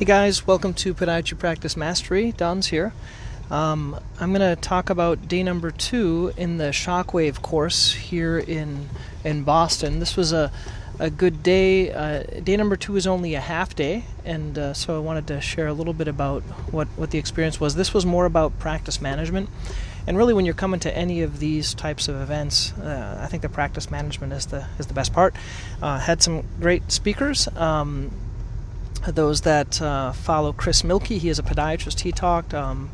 Hey guys, welcome to Podiatry Practice Mastery. Don's here. Um, I'm going to talk about day number two in the Shockwave course here in in Boston. This was a a good day. Uh, day number two is only a half day, and uh, so I wanted to share a little bit about what what the experience was. This was more about practice management, and really, when you're coming to any of these types of events, uh, I think the practice management is the is the best part. Uh, had some great speakers. Um, those that uh, follow Chris Milkey, he is a podiatrist. He talked. Um,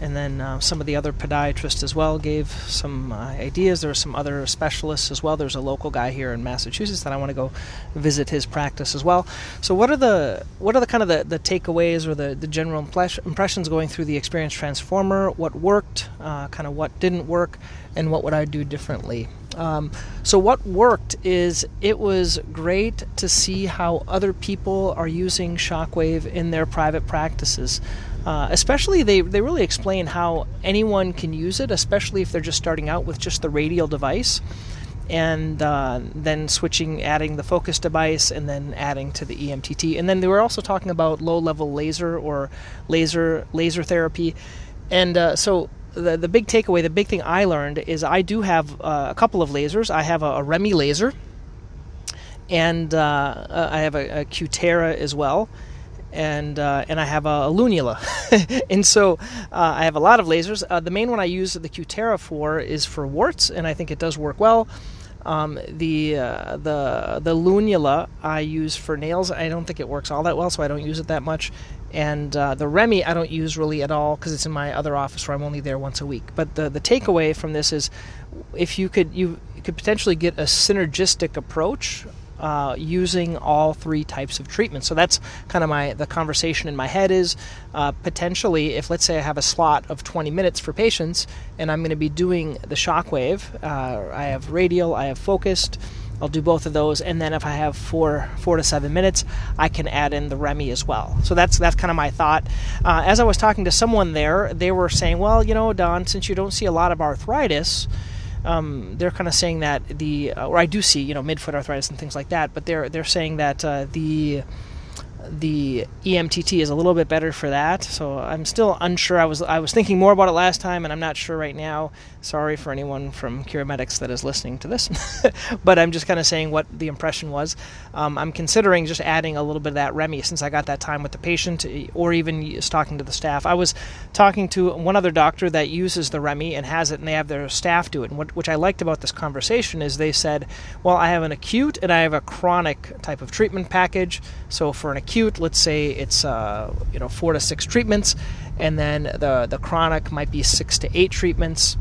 and then uh, some of the other podiatrists as well gave some uh, ideas. There are some other specialists as well. There's a local guy here in Massachusetts that I want to go visit his practice as well. So, what are the what are the kind of the, the takeaways or the, the general impressions going through the experience transformer? What worked, uh, kind of what didn't work, and what would I do differently? Um, so, what worked is it was great to see how other people are using Shockwave in their private practices. Uh, especially, they, they really explain how anyone can use it, especially if they're just starting out with just the radial device and uh, then switching, adding the focus device, and then adding to the EMTT. And then they were also talking about low-level laser or laser laser therapy. And uh, so the the big takeaway, the big thing I learned is I do have uh, a couple of lasers. I have a, a REMI laser, and uh, uh I have a, a Cutera as well, and uh, and I have a, a Lunula, and so uh, I have a lot of lasers. Uh, the main one I use the Cutera for is for warts, and I think it does work well. Um, the uh, the the Lunula I use for nails. I don't think it works all that well, so I don't use it that much. And uh, the Remi I don't use really at all because it's in my other office where I'm only there once a week. But the the takeaway from this is, if you could you could potentially get a synergistic approach uh, using all three types of treatment. So that's kind of my the conversation in my head is uh, potentially if let's say I have a slot of 20 minutes for patients and I'm going to be doing the shockwave. Uh, I have radial, I have focused. I'll do both of those, and then if I have four four to seven minutes, I can add in the Remy as well. So that's that's kind of my thought. Uh, as I was talking to someone there, they were saying, "Well, you know, Don, since you don't see a lot of arthritis." Um, they're kind of saying that the, uh, or I do see, you know, midfoot arthritis and things like that, but they're they're saying that uh, the the EMTT is a little bit better for that. So I'm still unsure. I was I was thinking more about it last time, and I'm not sure right now. Sorry for anyone from CuraMedix that is listening to this, but I'm just kind of saying what the impression was. Um, I'm considering just adding a little bit of that Remy since I got that time with the patient, or even talking to the staff. I was talking to one other doctor that uses the Remy and has it, and they have their staff do it. And what which I liked about this conversation is they said, "Well, I have an acute and I have a chronic type of treatment package. So for an acute, let's say it's uh, you know four to six treatments, and then the the chronic might be six to eight treatments."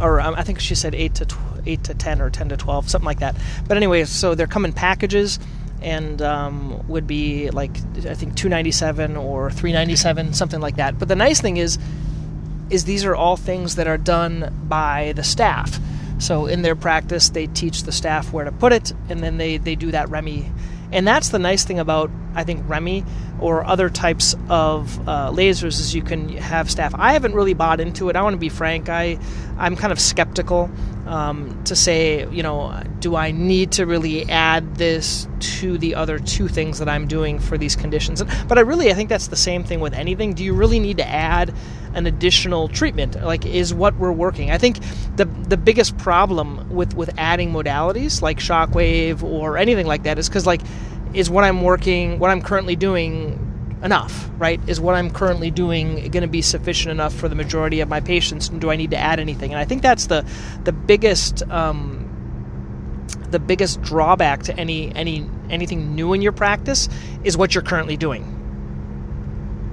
or um, I think she said eight to tw- eight to ten or ten to twelve, something like that. But anyway, so they're coming packages and um, would be like I think two ninety seven or three ninety seven, something like that. But the nice thing is, is these are all things that are done by the staff. So in their practice, they teach the staff where to put it, and then they they do that Remi and that's the nice thing about I think Remy or other types of uh, lasers is you can have staff. I haven't really bought into it. I want to be frank. I I'm kind of skeptical um, to say you know do I need to really add this to the other two things that I'm doing for these conditions? But I really I think that's the same thing with anything. Do you really need to add an additional treatment? Like is what we're working? I think the the biggest problem with with adding modalities like shockwave or anything like that is because like is what I'm working, what I'm currently doing enough, right? Is what I'm currently doing going to be sufficient enough for the majority of my patients? And do I need to add anything? And I think that's the the biggest um, the biggest drawback to any any anything new in your practice is what you're currently doing.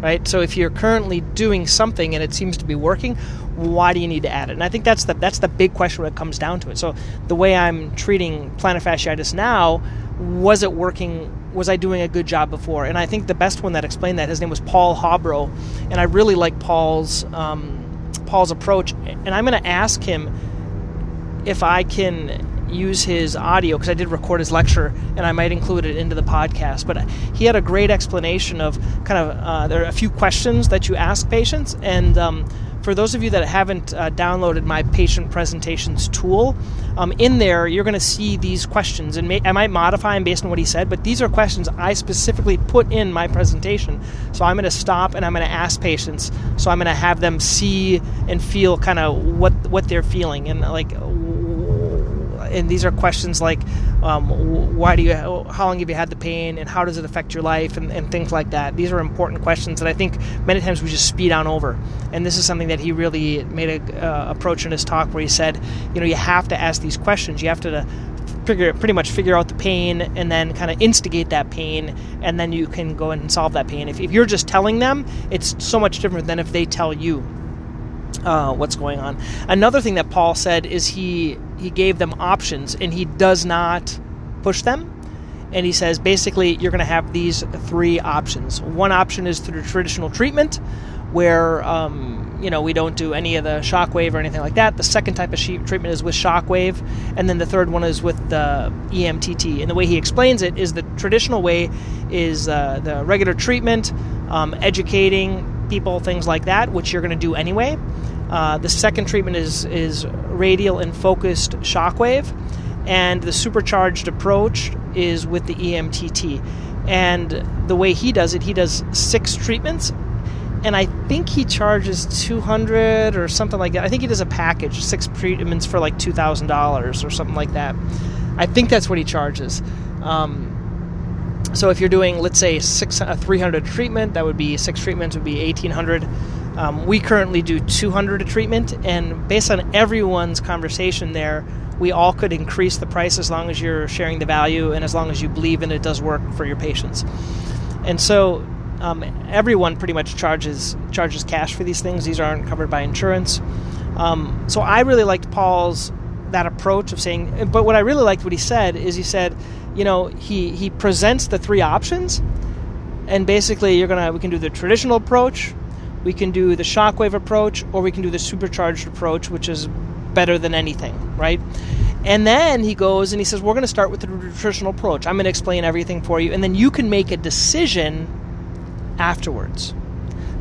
Right? So if you're currently doing something and it seems to be working, why do you need to add it? And I think that's the that's the big question when it comes down to it. So the way I'm treating plantar fasciitis now was it working? Was I doing a good job before? And I think the best one that explained that his name was Paul Hobro, and I really like Paul's um, Paul's approach. And I'm going to ask him if I can use his audio because I did record his lecture and I might include it into the podcast. But he had a great explanation of kind of uh, there are a few questions that you ask patients and. Um, for those of you that haven't uh, downloaded my patient presentations tool, um, in there you're going to see these questions, and may, I might modify them based on what he said, but these are questions I specifically put in my presentation. So I'm going to stop and I'm going to ask patients. So I'm going to have them see and feel kind of what what they're feeling and like and these are questions like um, why do you how long have you had the pain and how does it affect your life and, and, things like that. These are important questions that i think many times we just speed on over. And this is something that he really made a uh, approach in his talk where he said you know you have to ask these questions. You have to figure pretty much figure out the pain and then kind of instigate that pain and then you can go and solve that pain. If, if you're just telling them it's so much different than if they tell you uh, what's going on. Another thing that Paul said is he he gave them options and he does not push them. And he says basically you're going to have these three options. One option is through traditional treatment, where um, you know we don't do any of the shockwave or anything like that. The second type of treatment is with shockwave, and then the third one is with the EMTT. And the way he explains it is the traditional way is uh, the regular treatment, um, educating people, things like that, which you're going to do anyway. Uh, the second treatment is is radial and focused shockwave, and the supercharged approach is with the EMTT. And the way he does it, he does six treatments, and I think he charges two hundred or something like that. I think he does a package, six treatments for like two thousand dollars or something like that. I think that's what he charges. Um, so if you're doing, let's say, six, a 300 treatment, that would be six treatments would be 1800. Um, we currently do 200 a treatment, and based on everyone's conversation there, we all could increase the price as long as you're sharing the value and as long as you believe in it does work for your patients. And so um, everyone pretty much charges charges cash for these things. These aren't covered by insurance. Um, so I really liked Paul's that approach of saying. But what I really liked what he said is he said you know, he, he presents the three options, and basically you're gonna we can do the traditional approach, we can do the shockwave approach, or we can do the supercharged approach, which is better than anything, right? And then he goes and he says, We're to start with the traditional approach. I'm to explain everything for you, and then you can make a decision afterwards.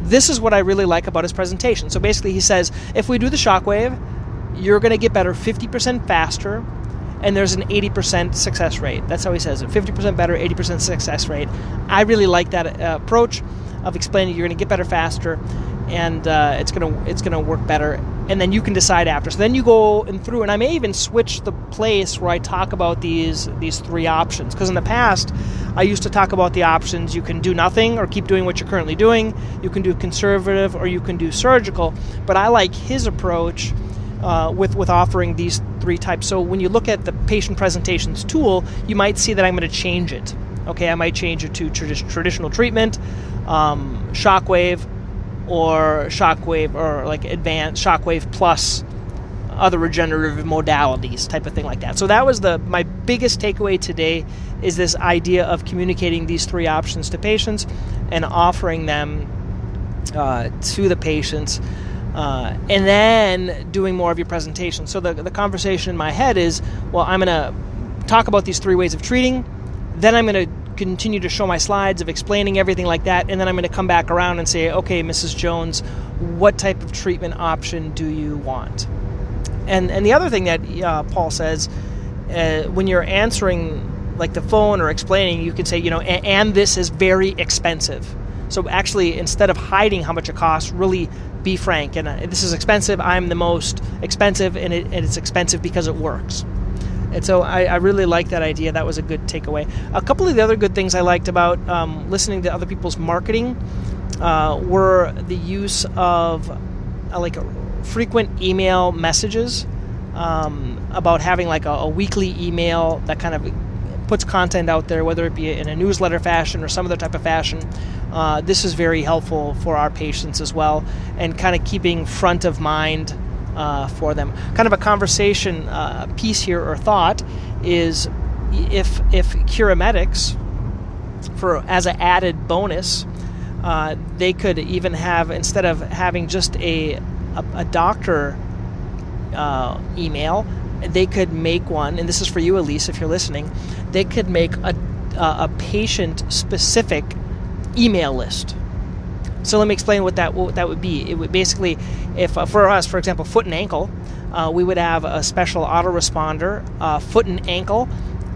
This is what I really like about his presentation. So basically, he says, If we do the shockwave, you're going to get better 50% faster and there's an 80% success rate. That's how he says it 50% better, 80% success rate. I really like that uh, approach of explaining you're going to get better faster and uh, it's going to it's going to work better and then you can decide after so then you go and through and i may even switch the place where i talk about these these three options because in the past i used to talk about the options you can do nothing or keep doing what you're currently doing you can do conservative or you can do surgical but i like his approach uh, with with offering these three types. So when you look at the patient presentations tool, you might see that I'm going to change it. Okay, I might change it to tradi- traditional treatment, um, shockwave, or shockwave, or like advanced shockwave plus other regenerative modalities type of thing like that. So that was the my biggest takeaway today is this idea of communicating these three options to patients and offering them uh, to the patients uh, and then doing more of your presentation. So the, the conversation in my head is, well, I'm going to talk about these three ways of treating, then I'm going to continue to show my slides of explaining everything like that, and then I'm going to come back around and say, okay, Mrs. Jones, what type of treatment option do you want? And and the other thing that uh, Paul says, uh, when you're answering like the phone or explaining, you can say, you know, and this is very expensive. So actually, instead of hiding how much it costs, really be frank. And uh, this is expensive. I'm the most expensive, and, it, and it's expensive because it works. And so I, I, really like that idea. That was a good takeaway. A couple of the other good things I liked about um, listening to other people's marketing uh, were the use of uh, like frequent email messages um, about having like a, a weekly email that kind of puts content out there, whether it be in a newsletter fashion or some other type of fashion. Uh, this is very helpful for our patients as well, and kind of keeping front of mind uh, for them. Kind of a conversation uh, piece here or thought is if if CuraMedix, for as an added bonus, uh, they could even have instead of having just a a, a doctor uh, email, they could make one, and this is for you, Elise, if you're listening. They could make a a patient specific email list So let me explain what that what that would be. It would basically, if uh, for us, for example, foot and ankle, uh, we would have a special autoresponder, uh, foot and ankle,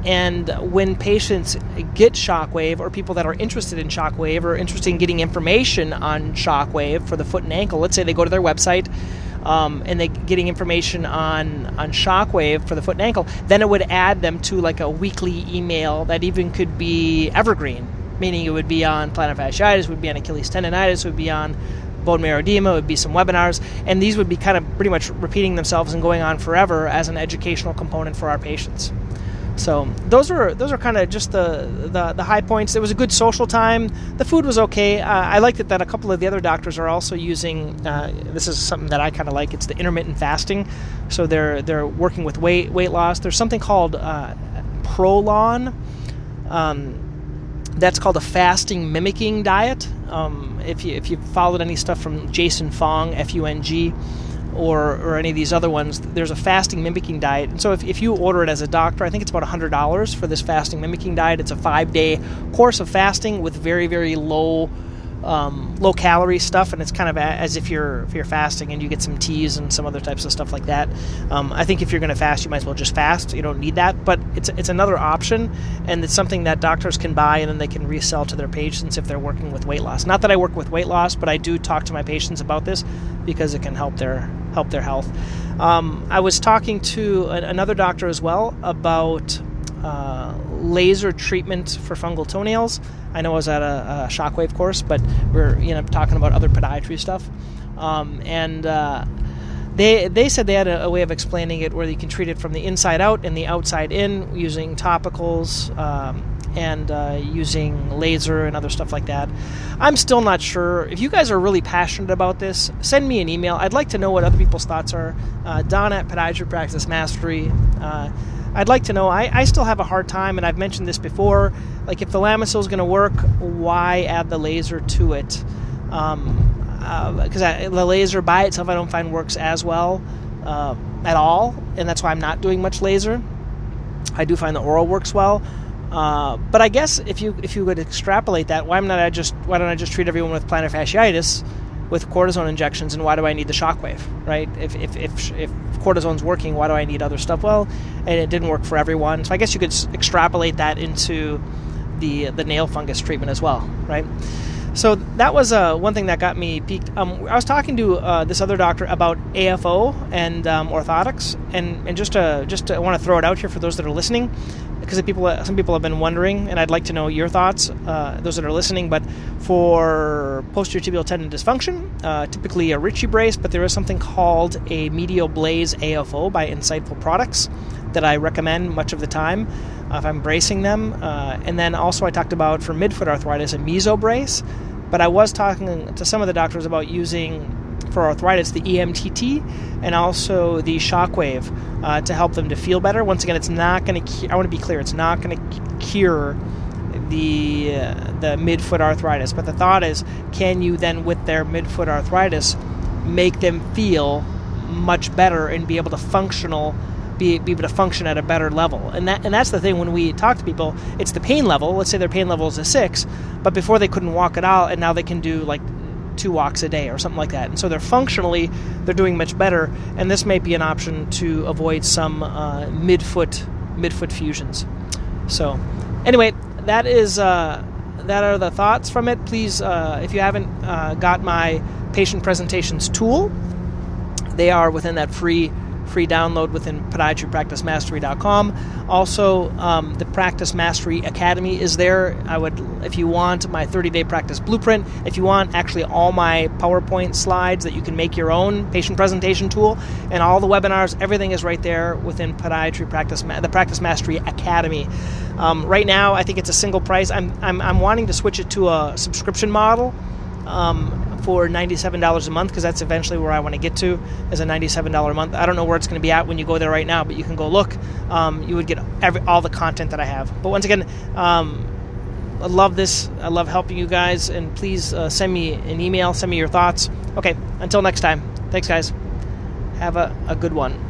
and when patients get shockwave, or people that are interested in shockwave, or interested in getting information on shockwave for the foot and ankle, let's say they go to their website. Um, and they getting information on on shockwave for the foot and ankle, then it would add them to like a weekly email that even could be evergreen, meaning it would be on plantar fasciitis, would be on Achilles tendonitis, would be on bone marrow edema, would be some webinars, and these would be kind of pretty much repeating themselves and going on forever as an educational component for our patients. So those are those are kind of just the, the, the high points. It was a good social time. The food was okay. Uh, I liked it that a couple of the other doctors are also using. Uh, this is something that I kind of like. It's the intermittent fasting. So they're they're working with weight weight loss. There's something called uh, Prolon. Um, that's called a fasting mimicking diet. Um, if you if you followed any stuff from Jason Fung, F U N G or, or any of these other ones, there's a fasting mimicking diet. And so if, if you order it as a doctor, I think it's about $100 for this fasting mimicking diet. It's a five day course of fasting with very, very low um, low calorie stuff, and it's kind of as if you're if you're fasting and you get some teas and some other types of stuff like that. Um, I think if you're going to fast, you might as well just fast. You don't need that, but it's it's another option, and it's something that doctors can buy and then they can resell to their patients if they're working with weight loss. Not that I work with weight loss, but I do talk to my patients about this because it can help their help their health. Um, I was talking to another doctor as well about uh, laser treatment for fungal toenails. I know I was at a, a shockwave course, but we're you know talking about other podiatry stuff, um, and uh, they they said they had a, a, way of explaining it where you can treat it from the inside out and the outside in using topicals. Um, and uh, using laser and other stuff like that. I'm still not sure. If you guys are really passionate about this, send me an email. I'd like to know what other people's thoughts are. Uh, Don at Podiatry Practice Mastery. Uh, I'd like to know. I, I still have a hard time, and I've mentioned this before. Like, if the Lamisil is going to work, why add the laser to it? Because um, uh, the laser by itself, I don't find works as well uh, at all, and that's why I'm not doing much laser. I do find the oral works well, uh, but I guess if you if you would extrapolate that, why not I just why don't I just treat everyone with plantar fasciitis with cortisone injections, and why do I need the shockwave, right? If, if, if, if cortisone's working, why do I need other stuff? Well, and it didn't work for everyone. So I guess you could extrapolate that into the, the nail fungus treatment as well, right? So that was uh, one thing that got me peaked. Um, I was talking to uh, this other doctor about AFO and um, orthotics, and, and just to, just to, I want to throw it out here for those that are listening because people, some people have been wondering, and I'd like to know your thoughts, uh, those that are listening. But for posterior tibial tendon dysfunction, uh, typically a Ritchie brace, but there is something called a medial blaze AFO by Insightful Products that I recommend much of the time uh, if I'm bracing them. Uh, and then also I talked about for midfoot arthritis a meso brace, but I was talking to some of the doctors about using for arthritis, the EMTT, and also the shockwave uh, to help them to feel better. Once again, it's not going to. I want to be clear. It's not going to cure the uh, the midfoot arthritis. But the thought is, can you then, with their midfoot arthritis, make them feel much better and be able to functional be, be able to function at a better level. And that and that's the thing when we talk to people, it's the pain level. Let's say their pain level is a six, but before they couldn't walk at all, and now they can do like two walks a day or something like that. And so they're functionally they're doing much better. And this may be an option to avoid some uh, midfoot midfoot fusions. So anyway, that is uh, that are the thoughts from it. Please, uh, if you haven't uh, got my patient presentations tool, they are within that free free download within podiatrypracticemastery.com. Also, um, the Practice Mastery Academy is there. I would, if you want my 30-day practice blueprint, if you want actually all my PowerPoint slides that you can make your own patient presentation tool, and all the webinars, everything is right there within Podiatry Practice, the Practice Mastery Academy. Um, right now, I think it's a single price. I'm, I'm, I'm wanting to switch it to a subscription model. Um, for $97 a month because that's eventually where I want to get to is a $97 a month. I don't know where it's going to be at when you go there right now, but you can go look. Um, you would get every, all the content that I have. But once again, um, I love this. I love helping you guys, and please uh, send me an email, send me your thoughts. Okay, until next time. Thanks, guys. Have a, a good one.